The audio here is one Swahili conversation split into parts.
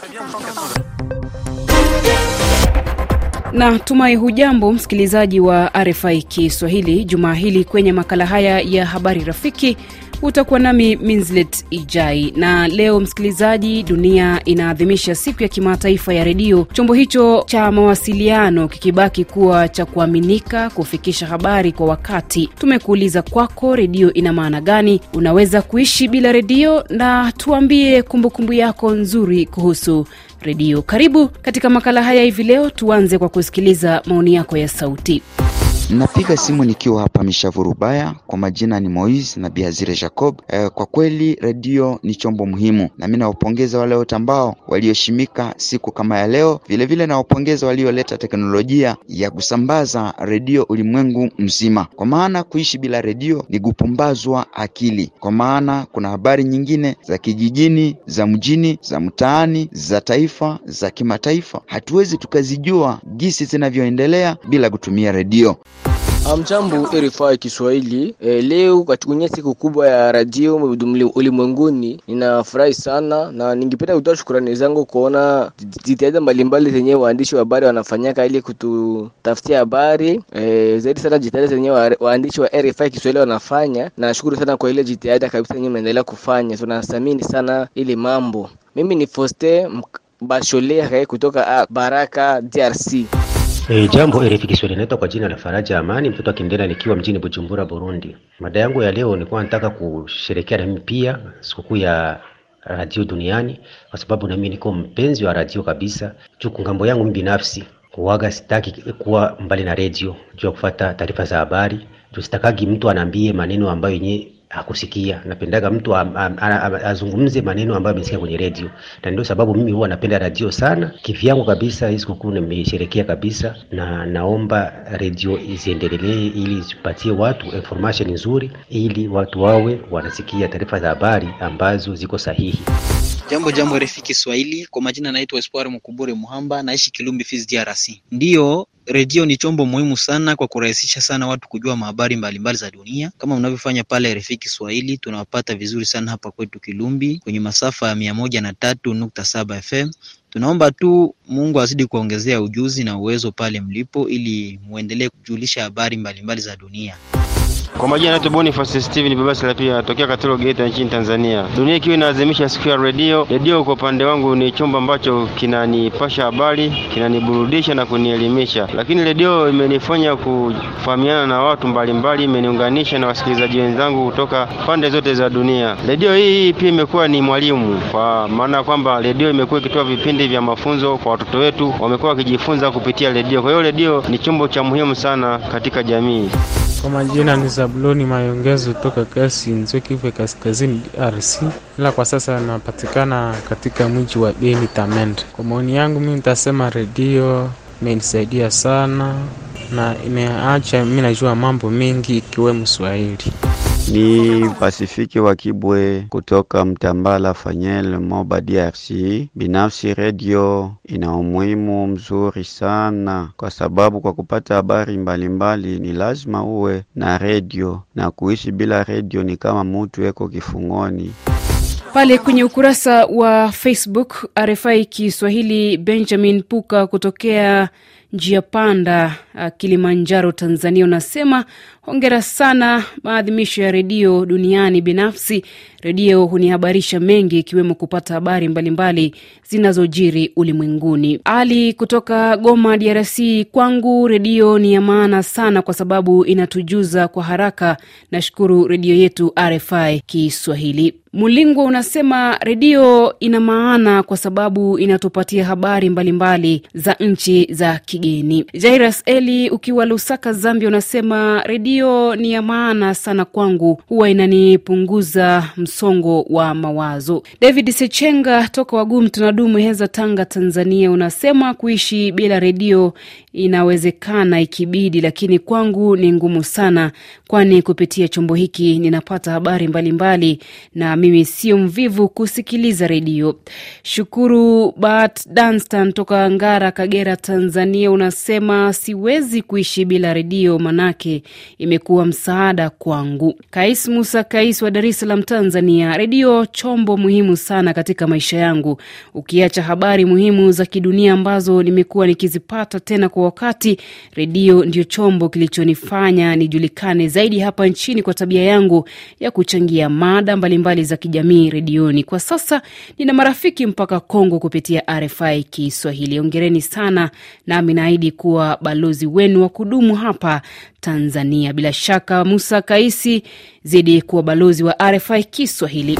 海边双开门 na tumai hujambo msikilizaji wa rfi kiswahili. Jumaa hili kwenye makala haya ya habari rafiki utakuwa nami minslet ijai. Na leo msikilizaji dunia inaadhimisha siku ya kimataifa ya redio. Chombo hicho cha mawasiliano kikibaki kuwa cha kuaminika kufikisha habari kwa wakati. Tumekuuliza kwako redio ina maana gani? Unaweza kuishi bila redio? Na tuambie kumbukumbu yako nzuri kuhusu redio. Karibu katika makala haya hivi leo tuanze kwa kusikiliza maoni yako ya sauti Napiga simu nikiwa hapa Mishavu Rubaya. Kwa majina ni Moise na Biazire Jacob. E, kwa kweli redio ni chombo muhimu, na mimi nawapongeza wale wote ambao walioshimika siku kama ya leo. Vilevile nawapongeza walioleta teknolojia ya kusambaza redio ulimwengu mzima, kwa maana kuishi bila redio ni kupumbazwa akili, kwa maana kuna habari nyingine za kijijini, za mjini, za mtaani, za taifa, za kimataifa, hatuwezi tukazijua gisi zinavyoendelea bila kutumia redio. Amjambo RFI Kiswahili. E, leo kwenye siku kubwa ya radio ulimwenguni, ninafurahi sana na ningependa kutoa shukrani zangu kuona jitihada mbalimbali zenye waandishi wa habari wanafanyaka ili kututafutia habari e, zaidi sana jitihada zenye waandishi wa RFI Kiswahili wanafanya. Nashukuru sana kwa ile jitihada kabisa yenye mnaendelea kufanya, tunathamini sana ile mambo. Mimi ni Foste Basholere kutoka Baraka, DRC. E, jambo RFI Kiswahili, naitwa kwa jina la Faraja Amani, mtoto wa Kindela, nikiwa mjini Bujumbura, Burundi. Mada yangu ya leo nilikuwa nataka kusherekea na mimi pia sikukuu ya radio duniani, kwa sababu na mimi niko mpenzi wa radio kabisa. Juu ng'ambo yangu binafsi kuwaga sitaki kuwa mbali na radio juu ya kufuata taarifa za habari, juu mtu anaambie maneno ambayo yenyewe hakusikia. Napendaga mtu azungumze maneno ambayo amesikia kwenye redio, na ndio sababu mimi huwa napenda radio sana kivyangu kabisa. Hii sikukuu nimesherekea kabisa, na naomba redio ziendelelee ili zipatie watu information nzuri, ili watu wawe wanasikia taarifa za habari ambazo ziko sahihi. Jambo jambo RFI Kiswahili, kwa majina naitwa Espoir Mkubure Muhamba, naishi Kilumbi Fizi, DRC. Ndiyo, redio ni chombo muhimu sana kwa kurahisisha sana watu kujua mahabari mbalimbali za dunia, kama mnavyofanya pale RFI Kiswahili. Tunawapata vizuri sana hapa kwetu Kilumbi kwenye masafa ya mia moja na tatu nukta saba FM. Tunaomba tu Mungu azidi kuongezea ujuzi na uwezo pale mlipo, ili muendelee kujulisha habari mbalimbali za dunia. Kwa majina naitwa Boniface Steven Babasila, pia tokea Katoro Geita nchini Tanzania. Dunia ikiwa inaadhimisha siku ya redio, redio kwa upande wangu ni chombo ambacho kinanipasha habari, kinaniburudisha na kunielimisha, lakini redio imenifanya kufahamiana na watu mbalimbali, imeniunganisha na wasikilizaji wenzangu kutoka pande zote za dunia. Redio hii pia imekuwa ni mwalimu, kwa maana kwamba redio imekuwa ikitoa vipindi vya mafunzo kwa watoto wetu, wamekuwa wakijifunza kupitia redio. Kwa hiyo redio ni chombo cha muhimu sana katika jamii. Kwa majina ni Zabuloni Mayongezo toka Kasi Nzwe, Kivu Kaskazini, DRC, ila kwa sasa napatikana katika mji wa Beni Tamende. Kwa maoni yangu mimi nitasema redio imenisaidia sana na imeacha mimi najua mambo mengi ikiwemo Swahili. Ni Pasifiki wa Kibwe kutoka Mtambala Fanyel, Moba, DRC. Binafsi redio ina umuhimu mzuri sana, kwa sababu kwa kupata habari mbalimbali ni lazima uwe na redio, na kuishi bila redio ni kama mutu eko kifungoni. Pale kwenye ukurasa wa Facebook RFI Kiswahili, Benjamin Puka kutokea njia panda Kilimanjaro, Tanzania, unasema hongera sana maadhimisho ya redio duniani. Binafsi redio hunihabarisha mengi, ikiwemo kupata habari mbalimbali zinazojiri ulimwenguni. Ali kutoka Goma, DRC, kwangu redio ni ya maana sana kwa sababu inatujuza kwa haraka. Nashukuru redio yetu RFI Kiswahili. Mulingwa unasema redio ina maana kwa sababu inatupatia habari mbalimbali mbali za nchi za kigeni. Jairas Eli ukiwa Lusaka, Zambia, unasema redio ni ya maana sana kwangu, huwa inanipunguza msongo wa mawazo. David Sechenga toka Wagumu tunadumu Heza, Tanga, Tanzania, unasema kuishi bila redio inawezekana ikibidi, lakini kwangu ni ngumu sana, kwani kupitia chombo hiki ninapata habari mbalimbali mbali, na mimi sio mvivu kusikiliza redio. Shukuru Bat Danstan toka Ngara, Kagera, Tanzania, unasema siwezi kuishi bila redio, manake imekuwa msaada kwangu. Kais Musa Kais wa Dar es Salaam, Tanzania Tanzania. Redio chombo muhimu sana katika maisha yangu, ukiacha habari muhimu za kidunia ambazo nimekuwa nikizipata tena kwa wakati. Redio ndio chombo kilichonifanya nijulikane zaidi hapa nchini kwa tabia yangu ya kuchangia mada mbalimbali za kijamii redioni. Kwa sasa nina marafiki mpaka Kongo kupitia RFI Kiswahili. Ongereni sana, nami naahidi kuwa balozi wenu wa kudumu hapa Tanzania. Bila shaka, Musa Kaisi, zidi kuwa balozi wa RFI Kiswahili.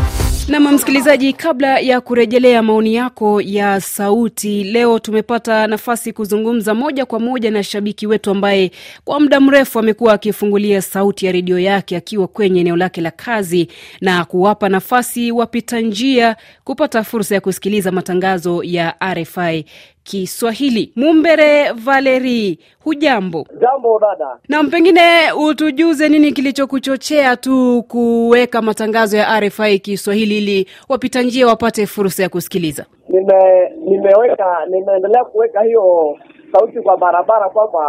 Nam msikilizaji, kabla ya kurejelea maoni yako ya sauti, leo tumepata nafasi kuzungumza moja kwa moja na shabiki wetu ambaye kwa muda mrefu amekuwa akifungulia sauti ya redio yake akiwa kwenye eneo lake la kazi na kuwapa nafasi wapita njia kupata fursa ya kusikiliza matangazo ya RFI Kiswahili. Mumbere Valeri, hujambo? Jambo dada. Nam, pengine utujuze nini kilichokuchochea tu kuweka matangazo ya RFI Kiswahili ili wapita njia wapate fursa ya kusikiliza? Nime nimeweka nimeendelea kuweka hiyo sauti kwa barabara kwamba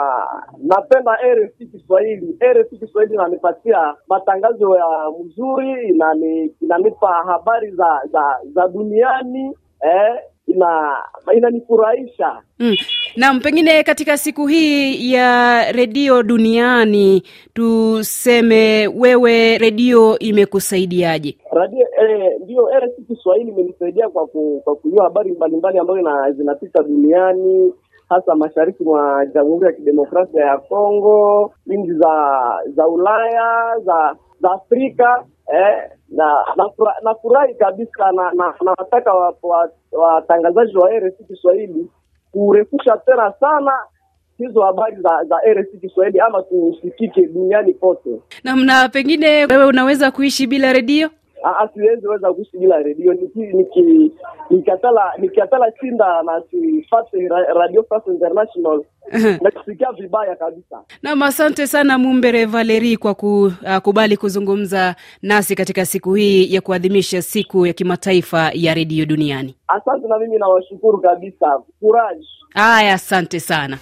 napenda RFI Kiswahili. RFI Kiswahili inanipatia matangazo ya mzuri, inani, inanipa habari za za za duniani eh, ina inanifurahisha. Mm. Naam, pengine katika siku hii ya redio duniani tuseme, wewe redio imekusaidiaje? Radio eh, ndio RFI Kiswahili imenisaidia kwa ku, kwa kujua habari mbalimbali ambazo zinapita duniani hasa mashariki mwa Jamhuri ya Kidemokrasia ya Kongo, nchi za za Ulaya, za za Afrika eh, na nafurahi na kabisa na nataka na watangazaji wa, wa, wa RFI Kiswahili kurefusha tena sana hizo habari za za RFI Kiswahili ama tusikike duniani pote. Namna pengine wewe unaweza kuishi bila redio? Siwezi weza kuishi bila redio niki nikatala nikatala shinda na sifate Radio France International nakusikia vibaya kabisa. Nam, asante sana Mumbere Valeri kwa kukubali uh, kuzungumza nasi katika siku hii ya kuadhimisha siku ya kimataifa ya redio duniani. Asante na mimi nawashukuru kabisa. Courage. Haya, asante sana.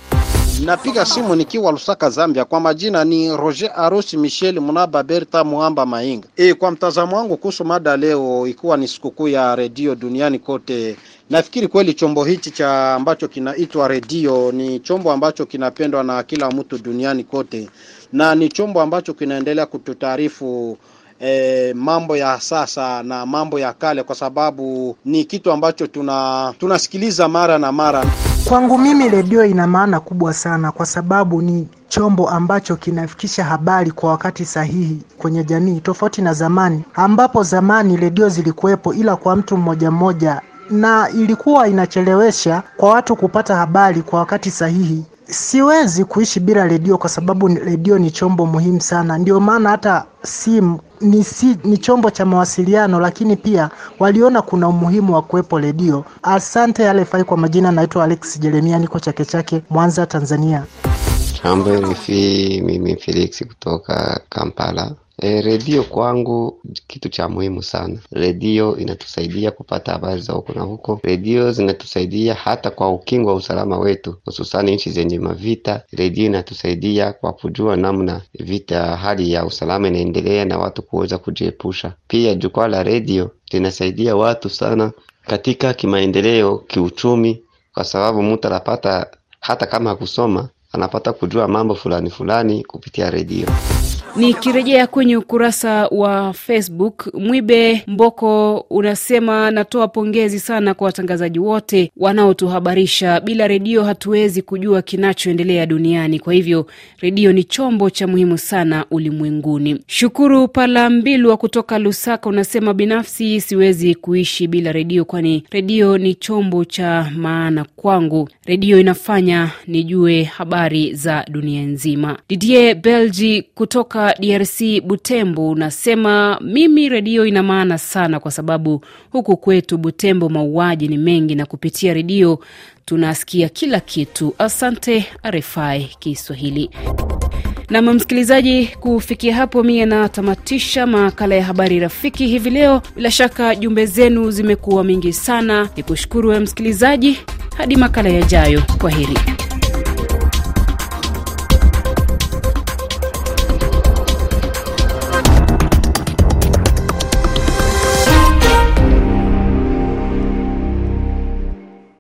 Napiga simu nikiwa Lusaka, Zambia. Kwa majina ni Roger Arosi Michel Munaba Berta Muamba Mainga. E, kwa mtazamo wangu kuhusu mada leo, ikiwa ni sikukuu ya redio duniani kote, nafikiri kweli chombo hichi cha ambacho kinaitwa redio ni chombo ambacho kinapendwa na kila mtu duniani kote, na ni chombo ambacho kinaendelea kututaarifu E, mambo ya sasa na mambo ya kale, kwa sababu ni kitu ambacho tuna tunasikiliza mara na mara. Kwangu mimi redio ina maana kubwa sana, kwa sababu ni chombo ambacho kinafikisha habari kwa wakati sahihi kwenye jamii, tofauti na zamani, ambapo zamani redio zilikuwepo ila kwa mtu mmoja mmoja, na ilikuwa inachelewesha kwa watu kupata habari kwa wakati sahihi. Siwezi kuishi bila redio kwa sababu redio ni chombo muhimu sana. Ndio maana hata simu ni, si, ni chombo cha mawasiliano, lakini pia waliona kuna umuhimu wa kuwepo redio. Asante RFI. Kwa majina naitwa Alex Jeremia, niko Chake Chake, Mwanza, Tanzania. Jambo RFI, mimi Felix kutoka Kampala. E, redio kwangu kitu cha muhimu sana. Redio inatusaidia kupata habari za huko na huko. Redio zinatusaidia hata kwa ukingo wa usalama wetu, hususani nchi zenye mavita. Redio inatusaidia kwa kujua namna vita, hali ya usalama inaendelea na watu kuweza kujiepusha. Pia jukwaa la redio linasaidia watu sana katika kimaendeleo, kiuchumi, kwa sababu mtu anapata hata kama hakusoma anapata kujua mambo fulani fulani kupitia redio. Nikirejea kwenye ukurasa wa Facebook, Mwibe Mboko unasema natoa pongezi sana kwa watangazaji wote wanaotuhabarisha. Bila redio hatuwezi kujua kinachoendelea duniani, kwa hivyo redio ni chombo cha muhimu sana ulimwenguni. Shukuru Palambilwa kutoka Lusaka unasema binafsi siwezi kuishi bila redio, kwani redio ni chombo cha maana kwangu. Redio inafanya nijue habari za dunia nzima. Didier Belgi kutoka DRC Butembo unasema mimi redio ina maana sana, kwa sababu huku kwetu Butembo mauaji ni mengi, na kupitia redio tunasikia kila kitu. Asante RFI Kiswahili. Nam msikilizaji, kufikia hapo mie natamatisha makala ya habari rafiki hivi leo. Bila shaka jumbe zenu zimekuwa mingi sana, ni kushukuru we msikilizaji. Hadi makala yajayo, kwa heri.